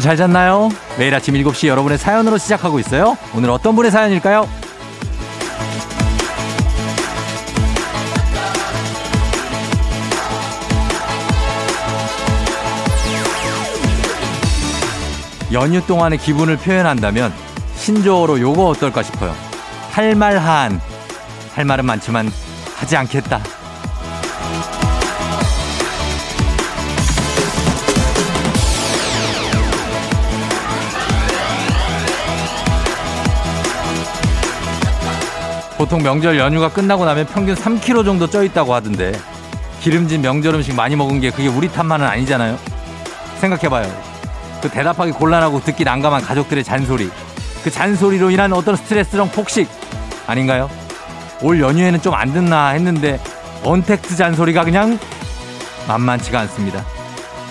여러분 잘 잤나요? 매일 아침 7시 여러분의 사연으로 시작하고 있어요. 오늘 어떤 분의 사연일까요? 연휴 동안의 기분을 표현한다면 신조어로 요거 어떨까 싶어요. 할 말 한. 할 말은 많지만 하지 않겠다. 보통 명절 연휴가 끝나고 나면 평균 3kg 정도 쪄 있다고 하던데 기름진 명절 음식 많이 먹은 게 그게 우리 탓만은 아니잖아요. 생각해봐요. 그 대답하기 곤란하고 듣기 난감한 가족들의 잔소리. 그 잔소리로 인한 어떤 스트레스랑 폭식 아닌가요? 올 연휴에는 좀 안 듣나 했는데 언택트 잔소리가 그냥 만만치가 않습니다.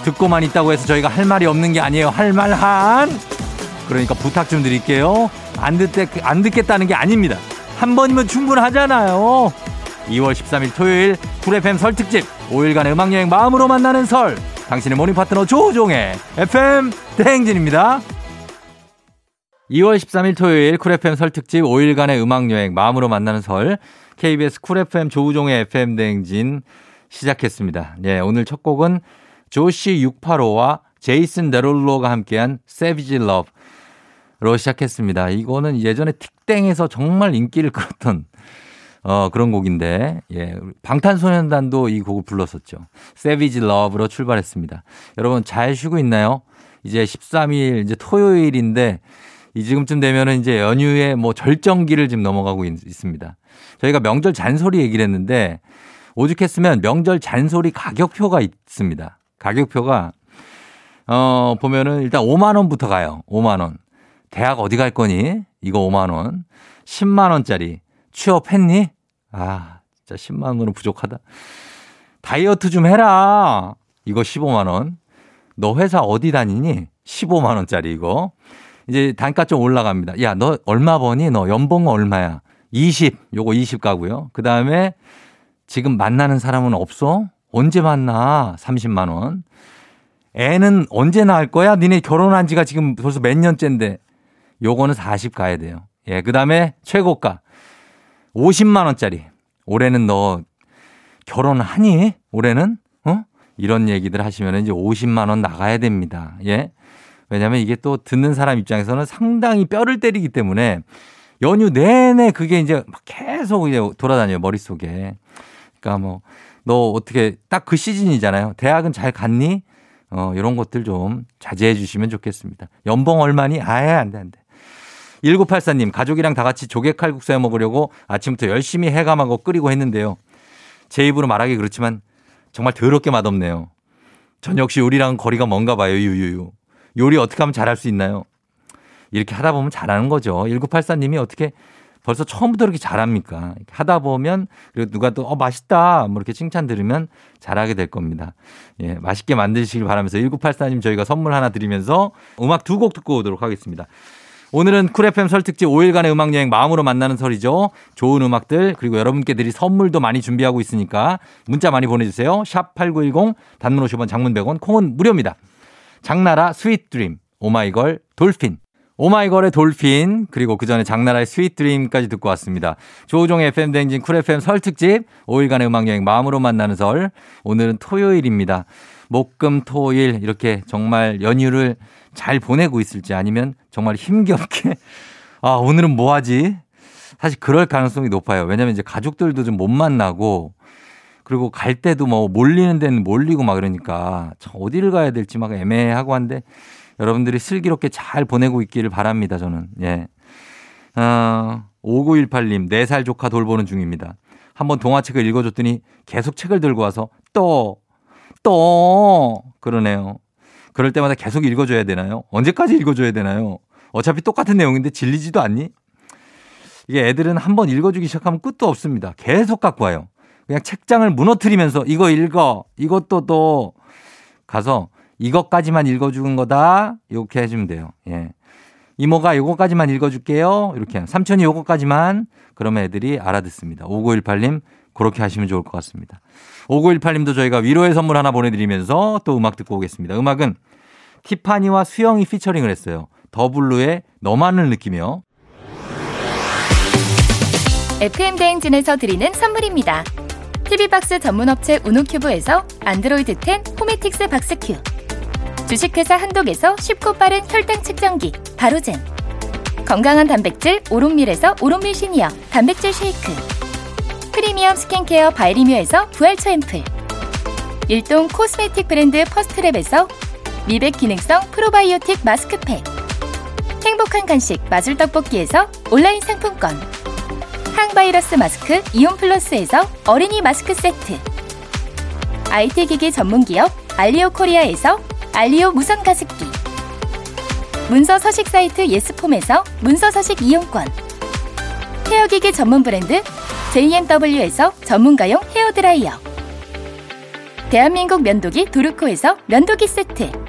듣고만 있다고 해서 저희가 할 말이 없는 게 아니에요. 할 말 한. 그러니까 부탁 좀 드릴게요. 안 듣, 안 듣겠다는 게 아닙니다. 한 번이면 충분하잖아요. 2월 13일 토요일 쿨FM 설 특집 5일간의 음악여행 마음으로 만나는 설 당신의 모닝 파트너 조우종의 FM 대행진입니다. 2월 13일 토요일 쿨FM 설 특집 5일간의 음악여행 마음으로 만나는 설 KBS 쿨FM 조우종의 FM 대행진 시작했습니다. 예, 오늘 첫 곡은 조시 685와 제이슨 데롤로가 함께한 Savage Love 로 시작했습니다. 이거는 예전에 틱땡에서 정말 인기를 끌었던 어, 그런 곡인데, 예. 방탄소년단도 이 곡을 불렀었죠. Savage Love로 출발했습니다. 여러분 잘 쉬고 있나요? 이제 13일, 이제 토요일인데, 이 지금쯤 되면은 이제 연휴의 뭐 절정기를 지금 넘어가고 있, 습니다 저희가 명절 잔소리 얘기를 했는데, 오죽했으면 명절 잔소리 가격표가 있습니다. 가격표가, 어, 보면은 일단 5만 원부터 가요. 5만 원. 대학 어디 갈 거니? 이거 5만원. 10만원짜리. 취업했니? 아, 진짜 10만원은 부족하다. 다이어트 좀 해라. 이거 15만원. 너 회사 어디 다니니? 15만원짜리 이거. 이제 단가 좀 올라갑니다. 야, 너 얼마 버니? 너 연봉 얼마야? 20. 요거 20 가고요. 그 다음에 지금 만나는 사람은 없어? 언제 만나? 30만원. 애는 언제 낳을 거야? 니네 결혼한 지가 지금 벌써 몇 년째인데. 요거는 40 가야 돼요. 예, 그 다음에 최고가 50만원짜리. 올해는 너 결혼하니? 올해는? 어? 이런 얘기들 하시면 이제 50만원 나가야 됩니다. 예. 왜냐면 이게 또 듣는 사람 입장에서는 상당히 뼈를 때리기 때문에 연휴 내내 그게 이제 막 계속 이제 돌아다녀요, 머릿속에. 그러니까 뭐, 너 어떻게 딱 그 시즌이잖아요. 대학은 잘 갔니? 어, 이런 것들 좀 자제해 주시면 좋겠습니다. 연봉 얼마니? 아예 안 돼, 안 돼. 1984님, 가족이랑 다 같이 조개 칼국수 해 먹으려고 아침부터 열심히 해감하고 끓이고 했는데요. 제 입으로 말하기 그렇지만 정말 더럽게 맛없네요. 전 역시 요리랑은 거리가 먼가 봐요, 유유유. 요리 어떻게 하면 잘할 수 있나요? 이렇게 하다 보면 잘하는 거죠. 1984님이 어떻게 벌써 처음부터 이렇게 잘합니까? 하다 보면 그리고 누가 또 어 맛있다 뭐 이렇게 칭찬 들으면 잘하게 될 겁니다. 예, 맛있게 만드시길 바라면서 1984님 저희가 선물 하나 드리면서 음악 두 곡 듣고 오도록 하겠습니다. 오늘은 쿨 FM 설 특집 5일간의 음악 여행 마음으로 만나는 설이죠. 좋은 음악들 그리고 여러분께 드릴 선물도 많이 준비하고 있으니까 문자 많이 보내주세요. 샵 8910 단문 50원 장문 100원 콩은 무료입니다. 장나라 Sweet Dream 오마이걸 Dolphin 오마이걸의 Dolphin 그리고 그 전에 장나라의 Sweet Dream까지 듣고 왔습니다. 조우종의 FM 대행진 쿨 FM 설 특집 5일간의 음악 여행 마음으로 만나는 설 오늘은 토요일입니다. 목금 토일 이렇게 정말 연휴를 잘 보내고 있을지 아니면 정말 힘겹게 아 오늘은 뭐 하지? 사실 그럴 가능성이 높아요. 왜냐면 이제 가족들도 좀 못 만나고 그리고 갈 때도 뭐 몰리는 데는 몰리고 막 그러니까 참 어디를 가야 될지 막 애매하고 한데 여러분들이 슬기롭게 잘 보내고 있기를 바랍니다. 저는 예. 어, 5918님 4살 조카 돌보는 중입니다. 한번 동화책을 읽어줬더니 계속 책을 들고 와서 또, 또, 그러네요. 그럴 때마다 계속 읽어줘야 되나요? 언제까지 읽어줘야 되나요? 어차피 똑같은 내용인데 질리지도 않니? 이게 애들은 한번 읽어주기 시작하면 끝도 없습니다. 계속 갖고 와요. 그냥 책장을 무너뜨리면서 이거 읽어. 이것도 또 가서 이것까지만 읽어주는 거다. 이렇게 해주면 돼요. 예. 이모가 이거까지만 읽어줄게요. 이렇게. 삼촌이 이거까지만. 그러면 애들이 알아듣습니다. 5918님, 그렇게 하시면 좋을 것 같습니다. 5918님도 저희가 위로의 선물 하나 보내드리면서 또 음악 듣고 오겠습니다. 음악은 티파니와 수영이 피처링을 했어요. 더블루의 너만을 느끼며. FM 대행진에서 드리는 선물입니다. TV박스 전문 업체 우노큐브에서 안드로이드 10 호메틱스 박스큐. 주식회사 한독에서 쉽고 빠른 혈당 측정기 바로젠. 건강한 단백질 오롯밀에서 오롯밀 시니어 단백질 쉐이크. 프리미엄 스킨케어 바이리뮤에서 부활초 앰플. 일동 코스메틱 브랜드 퍼스트랩에서 미백 기능성 프로바이오틱 마스크팩. 행복한 간식 마술 떡볶이에서 온라인 상품권. 항바이러스 마스크 이온 플러스에서 어린이 마스크 세트. IT 기기 전문 기업 알리오 코리아에서 알리오 무선 가습기. 문서 서식 사이트 예스폼에서 문서 서식 이용권. 헤어 기기 전문 브랜드 JMW에서 전문가용 헤어 드라이어. 대한민국 면도기 도르코에서 면도기 세트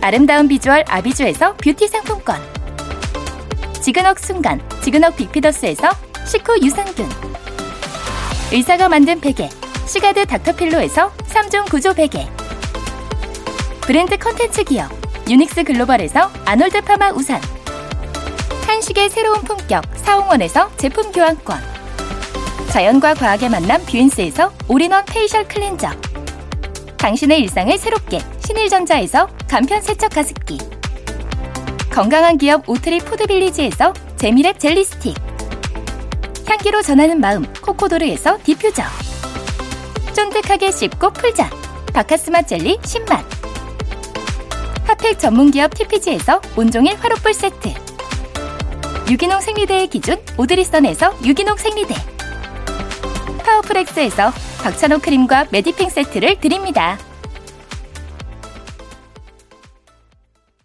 아름다운 비주얼 아비주에서 뷰티 상품권. 지그넉 순간 지그넉 빅피더스에서 식후 유산균. 의사가 만든 베개 시가드 닥터필로에서 3종 구조 베개. 브랜드 컨텐츠 기업 유닉스 글로벌에서 아놀드 파마 우산. 한식의 새로운 품격 사홍원에서 제품 교환권. 자연과 과학의 만남 뷰인스에서 all-in-one facial cleanser. 당신의 일상을 새롭게 신일전자에서 간편 세척 가습기. 건강한 기업 오트리 푸드빌리지에서 재미랩 젤리 스틱. 향기로 전하는 마음 코코도르에서 디퓨저. 쫀득하게 씹고 풀자. 박카스맛 젤리 10만 핫팩 전문기업 TPG에서 온종일 화롯불 세트. 유기농 생리대의 기준 오드리선에서 유기농 생리대. 파워풀엑스에서 박찬호 크림과 메디핑 세트를 드립니다.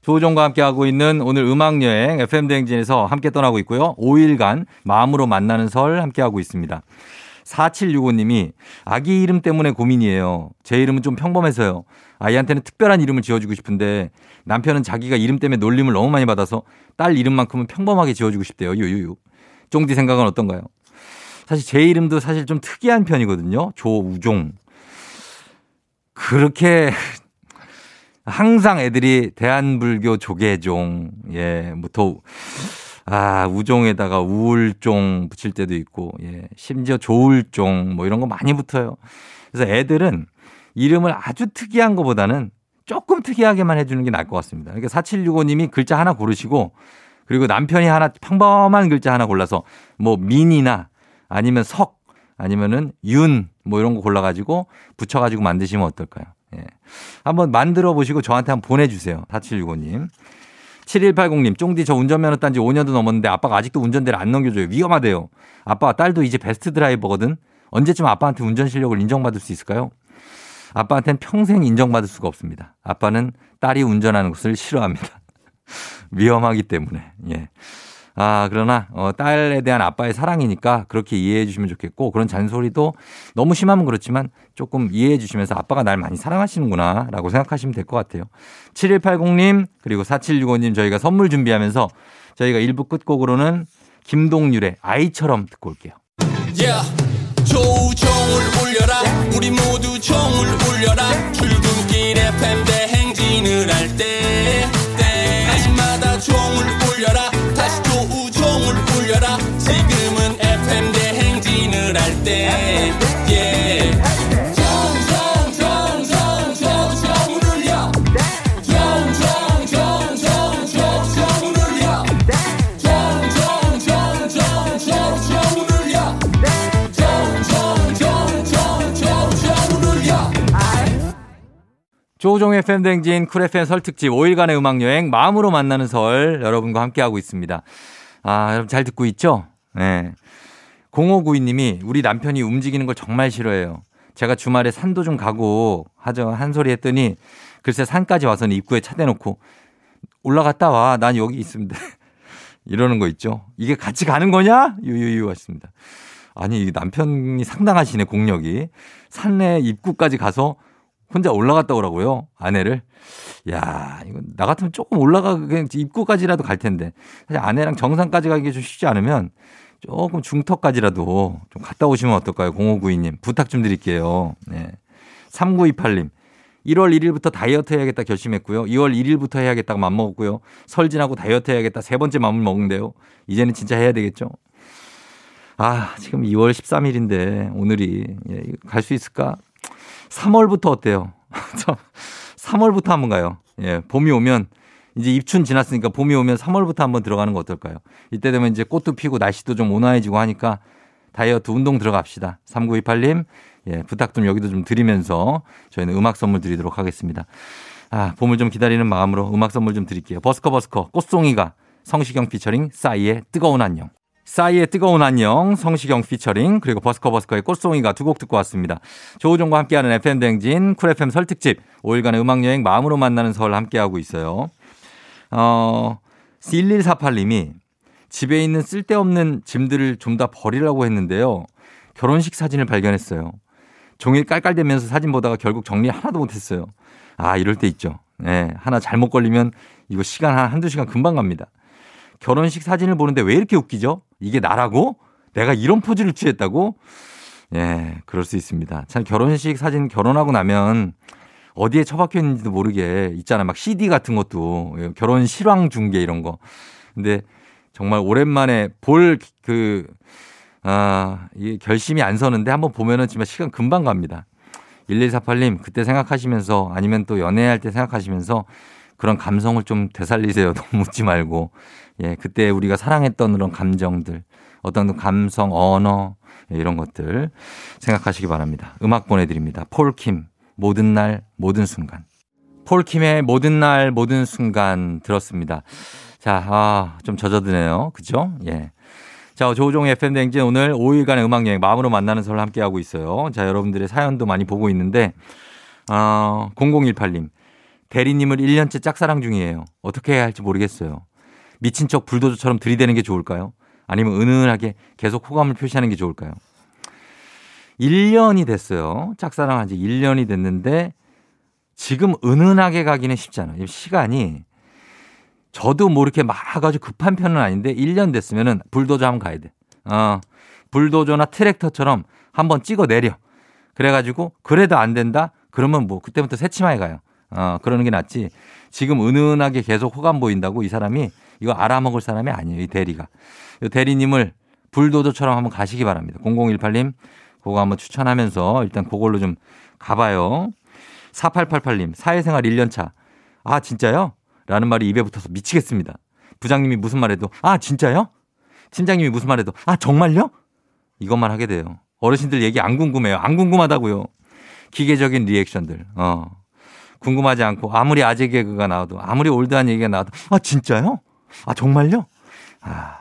조종과 함께하고 있는 오늘 음악여행 FM대행진에서 함께 떠나고 있고요. 5일간 마음으로 만나는 설 함께하고 있습니다. 4765님이 아기 이름 때문에 고민이에요. 제 이름은 좀 평범해서요. 아이한테는 특별한 이름을 지어주고 싶은데 남편은 자기가 이름 때문에 놀림을 너무 많이 받아서 딸 이름만큼은 평범하게 지어주고 싶대요. 유유유. 쫑디 생각은 어떤가요? 사실 제 이름도 사실 좀 특이한 편이거든요. 조우종. 그렇게 항상 애들이 대한불교 조계종, 예, 뭐 더, 아, 우종에다가 우울종 붙일 때도 있고, 예, 심지어 조울종 뭐 이런 거 많이 붙어요. 그래서 애들은 이름을 아주 특이한 것보다는 조금 특이하게만 해주는 게 나을 것 같습니다. 그러니까 4765님이 글자 하나 고르시고 그리고 남편이 하나 평범한 글자 하나 골라서 뭐 민이나 아니면 석 아니면은 윤 뭐 이런 거 골라가지고 붙여가지고 만드시면 어떨까요? 예. 한번 만들어 보시고 저한테 한번 보내주세요. 4765님. 7180님, 쫑디 저 운전면허 딴 지 5년도 넘었는데 아빠가 아직도 운전대를 안 넘겨줘요. 위험하대요. 아빠와 딸도 이제 베스트 드라이버거든. 언제쯤 아빠한테 운전 실력을 인정받을 수 있을까요? 아빠한테는 평생 인정받을 수가 없습니다. 아빠는 딸이 운전하는 것을 싫어합니다. 위험하기 때문에. 예. 아, 그러나, 어, 딸에 대한 아빠의 사랑이니까 그렇게 이해해 주시면 좋겠고, 그런 잔소리도 너무 심하면 그렇지만 조금 이해해 주시면서 아빠가 날 많이 사랑하시는구나, 라고 생각하시면 될 것 같아요. 7180님, 그리고 4765님 저희가 선물 준비하면서 저희가 1부 끝곡으로는 김동률의 아이처럼 듣고 올게요. Yeah. 조종을 울려라 우리 모두 종을 울려라 출근길 FM 대행진을 할 때 때마다 종을 울려라 다시 조우종을 울려라. 지금은 FM 대행진을 할 때 조우종의 FM 대행진 쿨 FM 설 특집 5일간의 음악여행 마음으로 만나는 설 여러분과 함께하고 있습니다. 아, 여러분 잘 듣고 있죠? 네. 0592님이 우리 남편이 움직이는 걸 정말 싫어해요. 제가 주말에 산도 좀 가고 하죠. 한 소리 했더니 글쎄 산까지 와서는 입구에 차 대놓고 올라갔다 와. 난 여기 있습니다. 이러는 거 있죠. 이게 같이 가는 거냐? 유유유 하십니다. 아니, 남편이 상당하시네, 공력이. 산내 입구까지 가서 혼자 올라갔다 오라고요, 아내를. 야, 이거 나 같으면 조금 올라가 그냥 입구까지라도 갈 텐데. 사실 아내랑 정상까지 가기 좀 쉽지 않으면 조금 중턱까지라도 좀 갔다 오시면 어떨까요? 0592님. 부탁 좀 드릴게요. 네. 3928님. 1월 1일부터 다이어트 해야겠다 결심했고요. 2월 1일부터 해야겠다고 맘먹었고요. 설 지나고 다이어트 해야겠다 세 번째 마음을 먹는데요. 이제는 진짜 해야 되겠죠. 아, 지금 2월 13일인데 오늘이 예, 갈 수 있을까? 3월부터 어때요? 3월부터 한번 가요. 예, 봄이 오면 이제 입춘 지났으니까 봄이 오면 3월부터 한번 들어가는 거 어떨까요? 이때 되면 이제 꽃도 피고 날씨도 좀 온화해지고 하니까 다이어트 운동 들어갑시다. 3928님, 예, 부탁 좀 여기도 좀 드리면서 저희는 음악 선물 드리도록 하겠습니다. 아, 봄을 좀 기다리는 마음으로 음악 선물 좀 드릴게요. 버스커 버스커 꽃송이가 성시경 피처링 싸이의 뜨거운 안녕. 싸이의 뜨거운 안녕, 성시경 피처링, 그리고 버스커 버스커의 꽃송이가 두 곡 듣고 왔습니다. 조우종과 함께하는 FM대행진, 쿨 FM 설특집, 5일간의 음악여행 마음으로 만나는 설 함께하고 있어요. 어, 1148님이 집에 있는 쓸데없는 짐들을 좀 다 버리라고 했는데요. 결혼식 사진을 발견했어요. 종일 깔깔대면서 사진 보다가 결국 정리 하나도 못했어요. 아, 이럴 때 있죠. 네, 하나 잘못 걸리면 이거 시간 한 한두 시간 금방 갑니다. 결혼식 사진을 보는데 왜 이렇게 웃기죠? 이게 나라고? 내가 이런 포즈를 취했다고? 예, 그럴 수 있습니다. 참 결혼식 사진 결혼하고 나면 어디에 처박혀 있는지도 모르게 있잖아. 막 CD 같은 것도 결혼 실황 중계 이런 거. 근데 정말 오랜만에 볼 그, 아, 이 결심이 안 서는데 한번 보면은 정말 시간 금방 갑니다. 1148님, 그때 생각하시면서 아니면 또 연애할 때 생각하시면서 그런 감성을 좀 되살리세요. 너무 묻지 말고. 예, 그때 우리가 사랑했던 그런 감정들, 어떤 감성, 언어, 예, 이런 것들 생각하시기 바랍니다. 음악 보내드립니다. 폴킴, 모든 날, 모든 순간. 폴킴의 모든 날, 모든 순간 들었습니다. 자, 아, 좀 젖어드네요. 그죠? 예. 자, 조우종의 FM대행진 오늘 5일간의 음악여행 마음으로 만나는 설 함께하고 있어요. 자, 여러분들의 사연도 많이 보고 있는데, 어, 0018님. 대리님을 1년째 짝사랑 중이에요. 어떻게 해야 할지 모르겠어요. 미친 척 불도저처럼 들이대는 게 좋을까요? 아니면 은은하게 계속 호감을 표시하는 게 좋을까요? 1년이 됐어요. 짝사랑한 지 1년이 됐는데 지금 은은하게 가기는 쉽지 않아요. 시간이 저도 뭐 이렇게 막 아주 급한 편은 아닌데 1년 됐으면은 불도저 한번 가야 돼. 어, 불도저나 트랙터처럼 한번 찍어 내려. 그래가지고 그래도 안 된다? 그러면 뭐 그때부터 새치마에 가요. 어, 그러는 게 낫지. 지금 은은하게 계속 호감 보인다고 이 사람이 이거 알아먹을 사람이 아니에요. 이 대리가. 이 대리님을 불도저처럼 한번 가시기 바랍니다. 0018님, 그거 한번 추천하면서 일단 그걸로 좀 가봐요. 4888님, 사회생활 1년차. 아, 진짜요? 라는 말이 입에 붙어서 미치겠습니다. 부장님이 무슨 말해도, 아, 진짜요? 팀장님이 무슨 말해도, 아, 정말요? 이것만 하게 돼요. 어르신들 얘기 안 궁금해요. 안 궁금하다고요. 기계적인 리액션들. 어. 궁금하지 않고 아무리 아재 개그가 나와도 아무리 올드한 얘기가 나와도 아 진짜요? 아, 정말요? 아,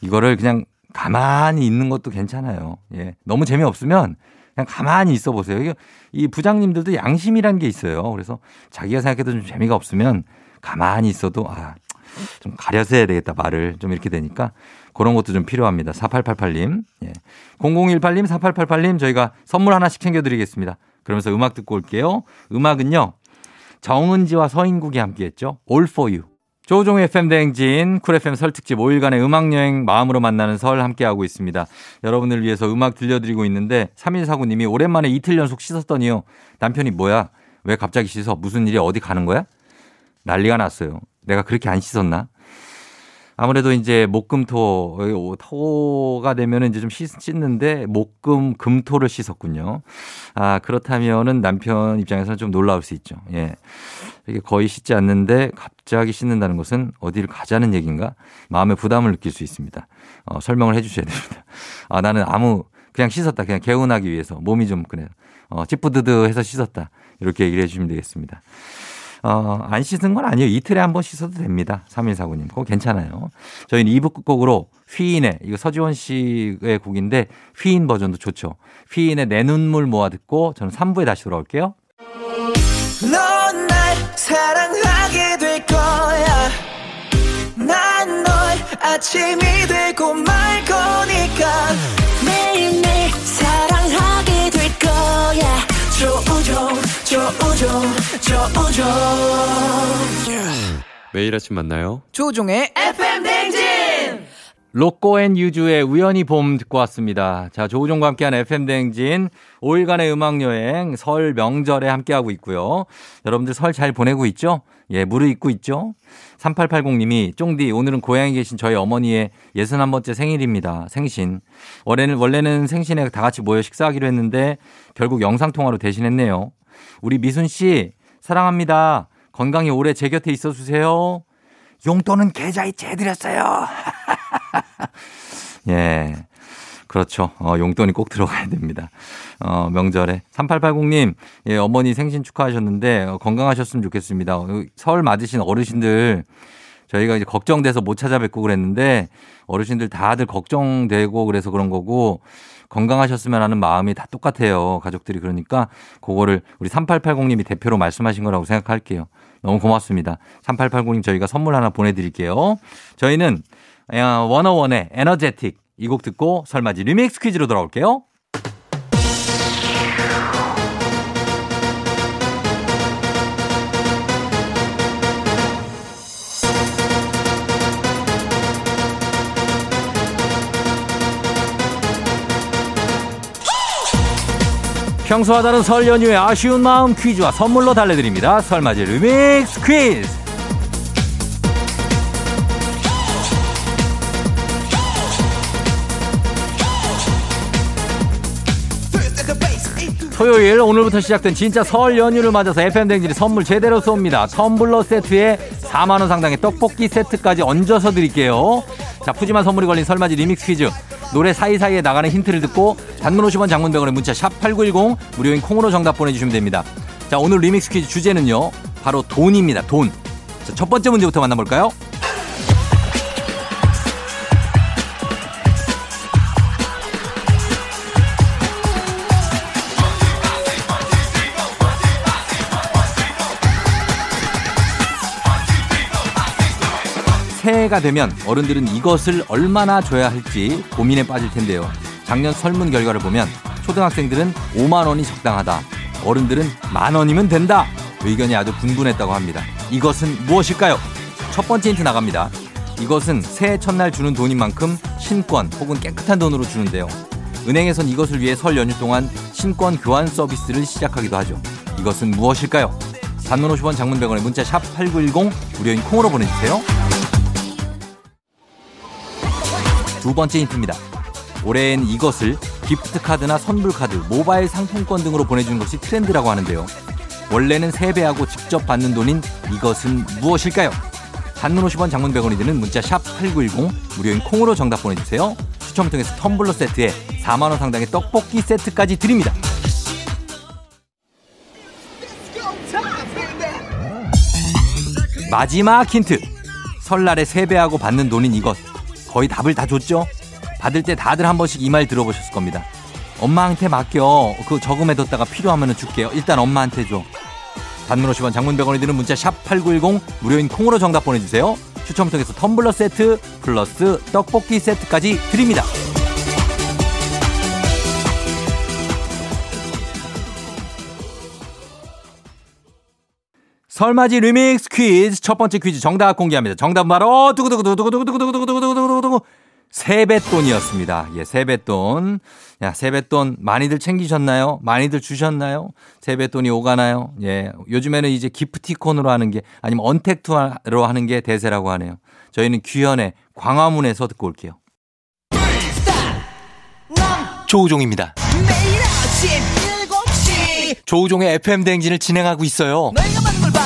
이거를 그냥 가만히 있는 것도 괜찮아요. 예. 너무 재미없으면 그냥 가만히 있어 보세요. 이게 이 부장님들도 양심이라는 게 있어요. 그래서 자기가 생각해도 좀 재미가 없으면 가만히 있어도 아, 좀 가려서 해야 되겠다 말을 좀 이렇게 되니까 그런 것도 좀 필요합니다. 4888님. 예. 0018님, 4888님 저희가 선물 하나씩 챙겨 드리겠습니다. 그러면서 음악 듣고 올게요. 음악은요. 정은지와 서인국이 함께 했죠. All for you. 조종의 FM 대행진, 쿨 FM 설 특집 5일간의 음악여행 마음으로 만나는 설 함께하고 있습니다. 여러분을 위해서 음악 들려드리고 있는데 3149님이 오랜만에 이틀 연속 씻었더니요. 남편이 뭐야? 왜 갑자기 씻어? 무슨 일이 어디 가는 거야? 난리가 났어요. 내가 그렇게 안 씻었나? 아무래도 이제 목금토 토가 되면은 이제 좀 씻는데 목금 금토를 씻었군요. 아 그렇다면은 남편 입장에서는 좀 놀라울 수 있죠. 예, 이게 거의 씻지 않는데 갑자기 씻는다는 것은 어디를 가자는 얘기인가? 마음의 부담을 느낄 수 있습니다. 어, 설명을 해주셔야 됩니다. 아 나는 아무 그냥 씻었다. 그냥 개운하기 위해서 몸이 좀 그래요. 어, 찌뿌드드해서 씻었다. 이렇게 얘기를 해주시면 되겠습니다. 어, 안 씻은 건 아니에요. 이틀에 한 번 씻어도 됩니다. 3149님. 그거 괜찮아요. 저희는 2부 곡으로 휘인의, 이거 서지원 씨의 곡인데 휘인 버전도 좋죠. 휘인의 내 눈물 모아 듣고 저는 3부에 다시 돌아올게요. 넌 날 사랑하게 될 거야. 난 널 아침이 되고 말 거니까. 조우종 매일 아침 만나요. 조우종의 FM 대행진 로꼬 and 유주의 우연히 봄 듣고 왔습니다. 자, 조우종과 함께하는 FM대행진 5일간의 음악여행 설 명절에 함께하고 있고요. 여러분들 설 잘 보내고 있죠? 예, 무르익고 있죠? 3880님이 쫑디 오늘은 고향에 계신 저희 어머니의 61번째 생일입니다. 생신. 원래는, 원래는 생신에 다 같이 모여 식사하기로 했는데 결국 영상통화로 대신했네요. 우리 미순 씨 사랑합니다. 건강히 오래 제 곁에 있어 주세요. 용돈은 계좌이체 해드렸어요. 예. 그렇죠. 어, 용돈이 꼭 들어가야 됩니다. 어, 명절에. 3880님, 예, 어머니 생신 축하하셨는데, 어, 건강하셨으면 좋겠습니다. 어, 설 맞으신 어르신들, 저희가 이제 걱정돼서 못 찾아뵙고 그랬는데, 어르신들 다들 걱정되고 그래서 그런 거고, 건강하셨으면 하는 마음이 다 똑같아요. 가족들이 그러니까, 그거를 우리 3880님이 대표로 말씀하신 거라고 생각할게요. 너무 고맙습니다. 3880님 저희가 선물 하나 보내드릴게요. 저희는 원어원의 에너제틱 이 곡 듣고 설맞이 리믹스 퀴즈로 돌아올게요. 평소와 다른 설 연휴의 아쉬운 마음 퀴즈와 선물로 달래드립니다. 설맞이 리믹스 퀴즈. 토요일 오늘부터 시작된 진짜 설 연휴를 맞아서 FM 대행진이 선물 제대로 쏩니다. 텀블러 세트에 4만 원 상당의 떡볶이 세트까지 얹어서 드릴게요. 자 푸짐한 선물이 걸린 설맞이 리믹스 퀴즈. 노래 사이사이에 나가는 힌트를 듣고 단문 50원 장문병원의 문자 샵 8910 무료인 콩으로 정답 보내주시면 됩니다. 자 오늘 리믹스 퀴즈 주제는요. 바로 돈입니다. 돈. 자, 첫 번째 문제부터 만나볼까요? 새해가 되면 어른들은 이것을 얼마나 줘야 할지 고민에 빠질 텐데요. 작년 설문 결과를 보면 초등학생들은 5만 원이 적당하다. 어른들은 만 원이면 된다. 의견이 아주 분분했다고 합니다. 이것은 무엇일까요? 첫 번째 힌트 나갑니다. 이것은 새해 첫날 주는 돈인 만큼 신권 혹은 깨끗한 돈으로 주는데요. 은행에선 이것을 위해 설 연휴 동안 신권 교환 서비스를 시작하기도 하죠. 이것은 무엇일까요? 단문 50원 장문 100원의 문자 샵 8910 무료인 콩으로 보내주세요. 두 번째 힌트입니다. 올해엔 이것을 기프트 카드나 선불 카드, 모바일 상품권 등으로 보내주는 것이 트렌드라고 하는데요. 원래는 세배하고 직접 받는 돈인 이것은 무엇일까요? 단문 50원 장문 100원이 드는 문자 샵 8910 무료인 콩으로 정답 보내주세요. 추첨 통해서 텀블러 세트에 4만원 상당의 떡볶이 세트까지 드립니다. 마지막 힌트. 설날에 세배하고 받는 돈인 이것. 거의 답을 다 줬죠? 받을 때 다들 한 번씩 이 말 들어보셨을 겁니다. 엄마한테 맡겨. 그 저금해뒀다가 필요하면 줄게요. 일단 엄마한테 줘. 단문 50원 장문 100원이 드는 문자 샵 8910 무료인 콩으로 정답 보내주세요. 추첨 통해서 텀블러 세트 플러스 떡볶이 세트까지 드립니다. 설맞이 리믹스 퀴즈 첫 번째 퀴즈 정답 공개합니다. 정답 바로 두구두구두구두구두구두구두구두구두구두구 세뱃돈이었습니다. 예, 세뱃돈. 야, 세뱃돈 많이들 챙기셨나요? 많이들 주셨나요? 세뱃돈이 오가나요? 예, 요즘에는 이제 기프티콘으로 하는 게 아니면 언택트로 하는 게 대세라고 하네요. 저희는 귀현의 광화문에서 듣고 올게요. 조우종입니다. 매일 아침 7시 조우종의 FM 대행진을 진행하고 있어요.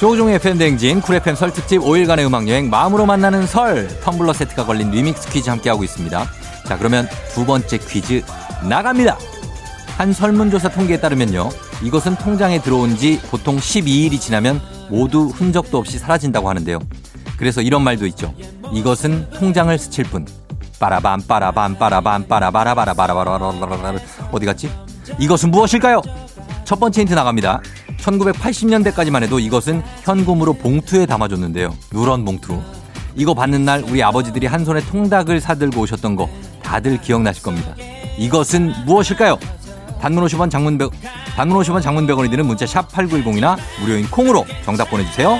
조우종의 FM대행진 쿨 FM 설 특집 5일간의 음악여행 마음으로 만나는 설 텀블러 세트가 걸린 리믹스 퀴즈 함께하고 있습니다. 자 그러면 두 번째 퀴즈 나갑니다. 한 설문조사 통계에 따르면요. 이것은 통장에 들어온 지 보통 12일이 지나면 모두 흔적도 없이 사라진다고 하는데요. 그래서 이런 말도 있죠. 이것은 통장을 스칠 뿐. 빠라밤 빠라밤 빠라밤 빠라바라바라바라바라바라 어디 갔지? 이것은 무엇일까요? 첫 번째 힌트 나갑니다. 1980년대까지만 해도 이것은 현금으로 봉투에 담아줬는데요. 누런 봉투. 이거 받는 날 우리 아버지들이 한 손에 통닭을 사들고 오셨던 거 다들 기억나실 겁니다. 이것은 무엇일까요? 단문 50원 장문 100, 단문 50원 장문 100원이 드는 문자 샵 8910이나 무료인 콩으로 정답 보내주세요.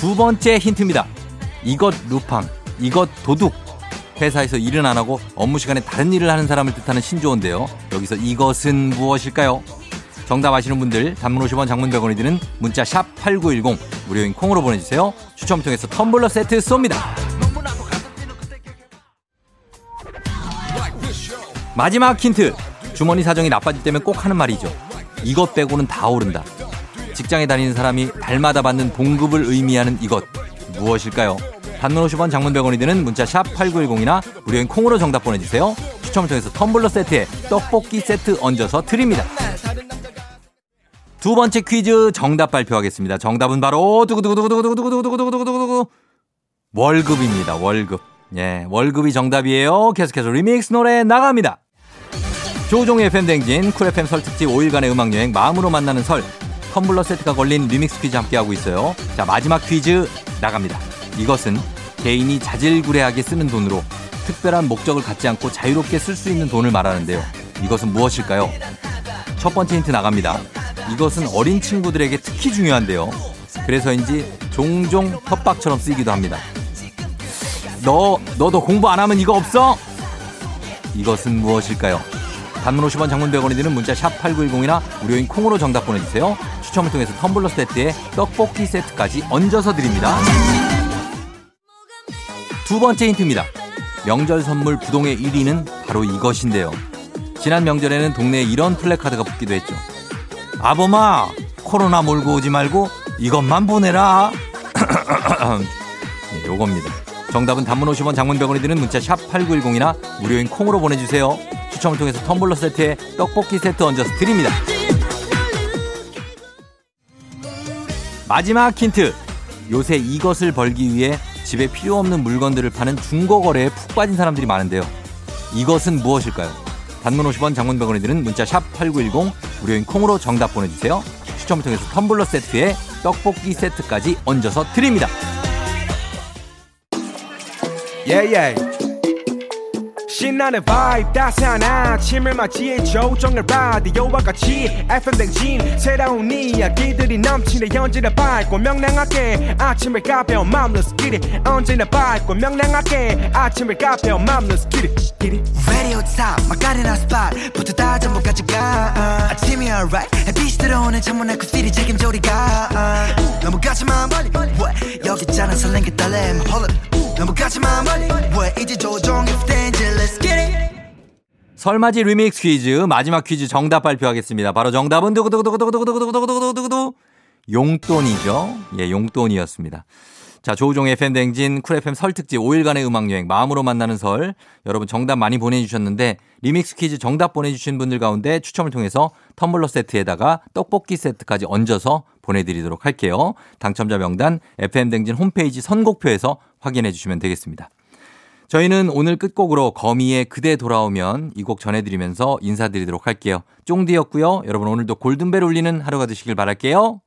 두 번째 힌트입니다. 이것 루팡, 이것 도둑. 회사에서 일은 안 하고 업무 시간에 다른 일을 하는 사람을 뜻하는 신조어인데요. 여기서 이것은 무엇일까요? 정답 아시는 분들 단문 50원 장문 100원이 드는 문자 샵 8910 무료인 콩으로 보내주세요. 추첨 통해서 텀블러 세트 쏩니다. 마지막 힌트. 주머니 사정이 나빠질 때면 꼭 하는 말이죠. 이것 빼고는 다 오른다. 직장에 다니는 사람이 달마다 받는 봉급을 의미하는 이것 무엇일까요? 단문 50원 장문 100원이 드는 문자 샵 8910이나 무료인 콩으로 정답 보내주세요. 추첨을 통해서 텀블러 세트에 떡볶이 세트 얹어서 드립니다. 두 번째 퀴즈 정답 발표하겠습니다. 정답은 바로 두구두구두구두구두구두구두구두구두구두구 월급입니다. 월급. 예, 월급이 정답이에요. 계속해서 리믹스 노래 나갑니다. 조우종의 FM대행진 쿨 FM 설 특집 5일간의 음악 여행 마음으로 만나는 설 텀블러 세트가 걸린 리믹스 퀴즈 함께 하고 있어요. 자 마지막 퀴즈 나갑니다. 이것은 개인이 자질구레하게 쓰는 돈으로 특별한 목적을 갖지 않고 자유롭게 쓸 수 있는 돈을 말하는데요. 이것은 무엇일까요? 첫 번째 힌트 나갑니다. 이것은 어린 친구들에게 특히 중요한데요. 그래서인지 종종 협박처럼 쓰이기도 합니다. 너, 너도 공부 안 하면 이거 없어? 이것은 무엇일까요? 단문 50원 장문 100원이 드는 문자 샵 8910이나 무료인 콩으로 정답 보내주세요. 추첨을 통해서 텀블러 세트에 떡볶이 세트까지 얹어서 드립니다. 두 번째 힌트입니다. 명절 선물 부동의 1위는 바로 이것인데요. 지난 명절에는 동네에 이런 플래카드가 붙기도 했죠. 아범아, 코로나 몰고 오지 말고 이것만 보내라. 네, 요겁니다. 정답은 단문 50원 장문 100원이 드는 문자 샵 8910이나 무료인 콩으로 보내주세요. 추첨을 통해서 텀블러 세트에 떡볶이 세트 얹어서 드립니다. 마지막 힌트. 요새 이것을 벌기 위해 집에 필요 없는 물건들을 파는 중고 거래에 푹 빠진 사람들이 많은데요. 이것은 무엇일까요? 단문 50원 장문 100원이 드는 문자 샵 8910 무료인 콩으로 정답 보내주세요. 추첨을 통해서 텀블러 세트에 떡볶이 세트까지 얹어서 드립니다. yeah, yeah. 신나는 vibe 따스한 아침을 맞이해 조정을 라디오와 같이 FM 댕진 새로운 이야기들이 넘치네. 언제나 밝고 명랑하게 아침을 가벼운 마음으로 스키리 언제나 밝고 명랑하게 아침을 가벼운 마음으로 스키리 Radio top 마카레나 스팟부터 다 전부까지 가. 아침이 alright 들어오는 창문 앞 굽들이 책임져 우리가. 너무 가지마 멀리 왜? 여기 있잖아 설렌 게 떨림 Hold up 너무 가지마 멀리. 왜? 이제 조종의 스탠지. Let's get it. 설맞이 리믹스 퀴즈 마지막 퀴즈 정답 발표하겠습니다. 바로 정답은 두구두구두구두구두구두구두구두구두구 용돈이죠. 예, 용돈이었습니다. 자, 조우종의 FM대행진 쿨 FM 설 특집 5일간의 음악여행 마음으로 만나는 설 여러분 정답 많이 보내주셨는데 리믹스 퀴즈 정답 보내주신 분들 가운데 추첨을 통해서 텀블러 세트에다가 떡볶이 세트까지 얹어서 보내드리도록 할게요. 당첨자 명단 FM대행진 홈페이지 선곡표에서 확인해 주시면 되겠습니다. 저희는 오늘 끝곡으로 거미의 그대 돌아오면 이 곡 전해드리면서 인사드리도록 할게요. 쫑디였고요. 여러분 오늘도 골든벨 울리는 하루가 되시길 바랄게요.